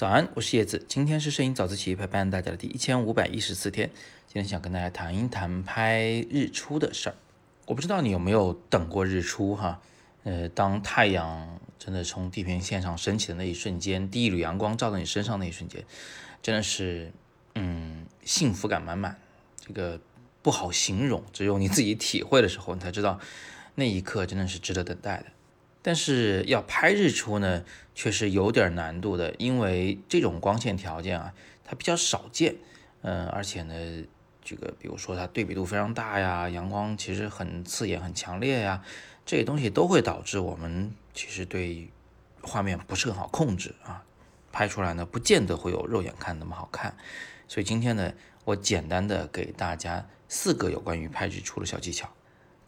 早安，我是叶子，今天是摄影早自习陪伴大家的第一千五百一十四天。今天想跟大家谈一谈拍日出的事儿。我不知道你有没有等过日出哈？呃，当太阳真的从地平线上升起的那一瞬间，第一缕阳光照到你身上那一瞬间，真的是嗯，幸福感满满。这个不好形容，只有你自己体会的时候，你才知道那一刻真的是值得等待的。但是要拍日出呢，却是有点难度的，因为这种光线条件啊，它比较少见，嗯，而且呢，这个比如说它对比度非常大呀，阳光其实很刺眼、很强烈呀，这些东西都会导致我们其实对画面不是很好控制啊，拍出来呢，不见得会有肉眼看那么好看。所以今天呢，我简单的给大家四个有关于拍日出的小技巧。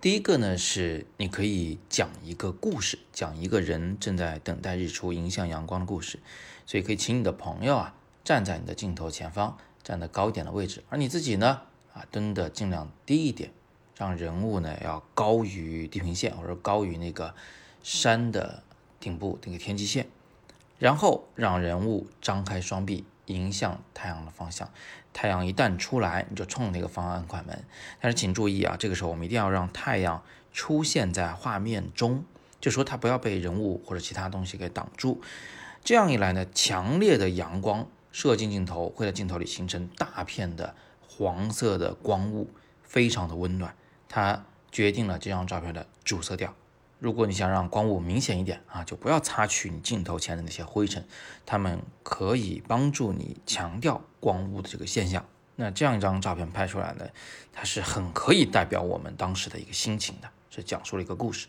第一个呢，是你可以讲一个故事，讲一个人正在等待日出迎向阳光的故事，所以可以请你的朋友啊站在你的镜头前方，站得高点的位置，而你自己呢啊蹲得尽量低一点，让人物呢要高于地平线或者高于那个山的顶部那个天际线，然后让人物张开双臂。迎向太阳的方向，太阳一旦出来，你就冲那个方向按快门。但是请注意啊，这个时候我们一定要让太阳出现在画面中，就说它不要被人物或者其他东西给挡住。这样一来呢，强烈的阳光射进镜头，会在镜头里形成大片的黄色的光雾，非常的温暖，它决定了这张照片的主色调。如果你想让光雾明显一点啊，就不要擦去你镜头前的那些灰尘，它们可以帮助你强调光雾的这个现象。那这样一张照片拍出来呢，它是很可以代表我们当时的一个心情的，是讲述了一个故事。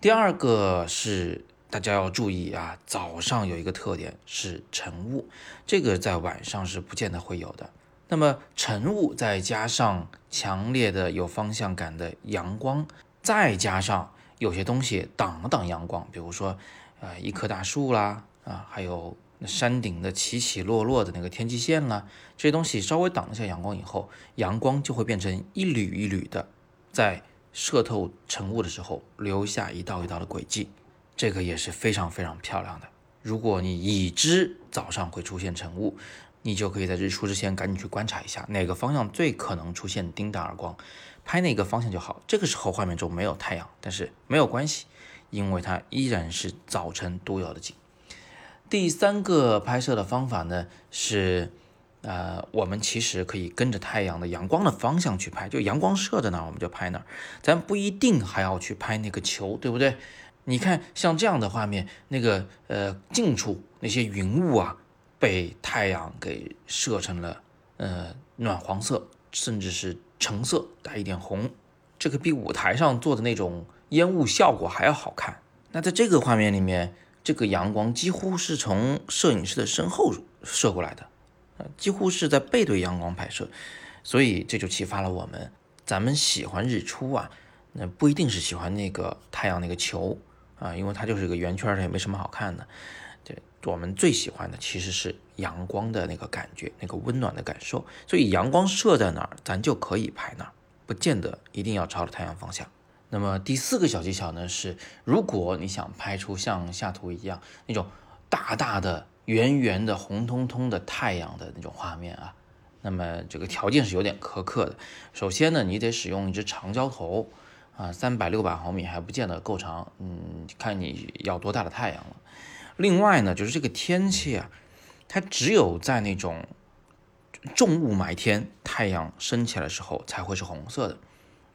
第二个是大家要注意啊，早上有一个特点是晨雾，这个在晚上是不见得会有的。那么晨雾再加上强烈的有方向感的阳光，再加上有些东西挡了挡阳光，比如说，呃，一棵大树啦，啊，还有山顶的起起落落的那个天际线啦，这些东西稍微挡了下阳光以后，阳光就会变成一缕一缕的，在射透晨雾的时候留下一道一道的轨迹，这个也是非常非常漂亮的。如果你已知早上会出现晨雾，你就可以在日出之前赶紧去观察一下哪个方向最可能出现丁大耳光，拍那个方向就好。这个时候画面中没有太阳，但是没有关系，因为它依然是早晨独有的景。第三个拍摄的方法呢是，呃，我们其实可以跟着太阳的阳光的方向去拍，就阳光射在哪儿我们就拍哪儿，咱不一定还要去拍那个球，对不对？你看像这样的画面，那个呃近处那些云雾啊。被太阳给射成了呃暖黄色，甚至是橙色带一点红，这个比舞台上做的那种烟雾效果还要好看。那在这个画面里面，这个阳光几乎是从摄影师的身后射过来的，呃，几乎是在背对阳光拍摄，所以这就启发了我们，咱们喜欢日出啊，那不一定是喜欢那个太阳那个球啊，因为它就是一个圆圈，它也没什么好看的。我们最喜欢的其实是阳光的那个感觉，那个温暖的感受。所以阳光射在哪儿，咱就可以拍哪儿，不见得一定要朝着太阳方向。那么第四个小技巧呢是，如果你想拍出像下图一样那种大大的、圆圆的、红彤彤的太阳的那种画面啊，那么这个条件是有点苛刻的。首先呢，你得使用一只长焦头啊，三百六百毫米还不见得够长，嗯，看你要多大的太阳了。另外呢，就是这个天气啊，它只有在那种重雾霾天，太阳升起来的时候才会是红色的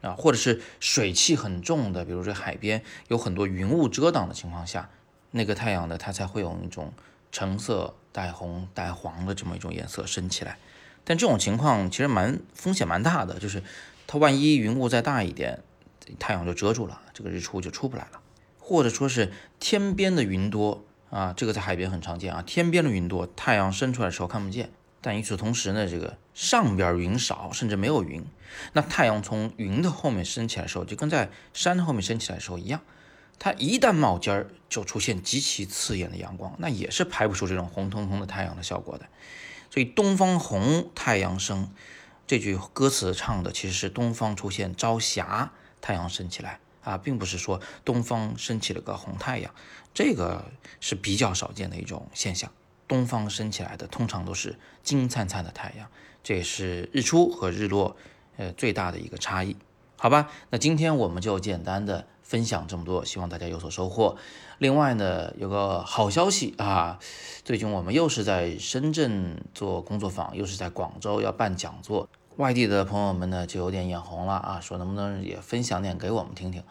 啊，或者是水汽很重的，比如说海边有很多云雾遮挡的情况下，那个太阳呢，它才会有那种橙色带红带黄的这么一种颜色升起来。但这种情况其实蛮风险蛮大的，就是它万一云雾再大一点，太阳就遮住了，这个日出就出不来了，或者说是天边的云多。啊，这个在海边很常见啊。天边的云多，太阳升出来的时候看不见。但与此同时呢，这个上边云少，甚至没有云。那太阳从云的后面升起来的时候，就跟在山的后面升起来的时候一样。它一旦冒尖儿，就出现极其刺眼的阳光，那也是拍不出这种红彤彤的太阳的效果的。所以“东方红，太阳升”这句歌词唱的其实是东方出现朝霞，太阳升起来。啊，并不是说东方升起了个红太阳，这个是比较少见的一种现象。东方升起来的通常都是金灿灿的太阳，这也是日出和日落呃最大的一个差异。好吧，那今天我们就简单的分享这么多，希望大家有所收获。另外呢，有个好消息啊，最近我们又是在深圳做工作坊，又是在广州要办讲座，外地的朋友们呢就有点眼红了啊，说能不能也分享点给我们听听？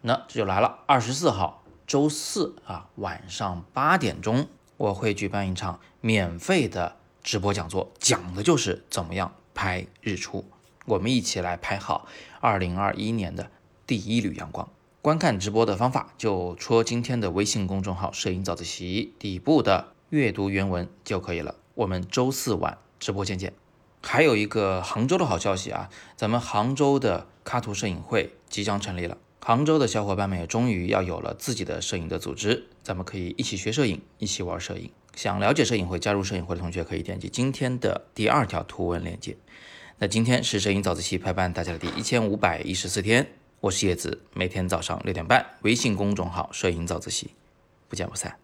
那这就来了，二十四号周四啊晚上八点钟，我会举办一场免费的直播讲座，讲的就是怎么样拍日出。我们一起来拍好二零二一年的第一缕阳光。观看直播的方法，就戳今天的微信公众号“摄影早自习”底部的阅读原文就可以了。我们周四晚直播间见。还有一个杭州的好消息啊，咱们杭州的卡图摄影会即将成立了。杭州的小伙伴们也终于要有了自己的摄影的组织，咱们可以一起学摄影，一起玩摄影。想了解摄影会、加入摄影会的同学，可以点击今天的第二条图文链接。那今天是摄影早自习陪伴大家的第一千五百一十四天，我是叶子，每天早上六点半，微信公众号“摄影早自习”，不见不散。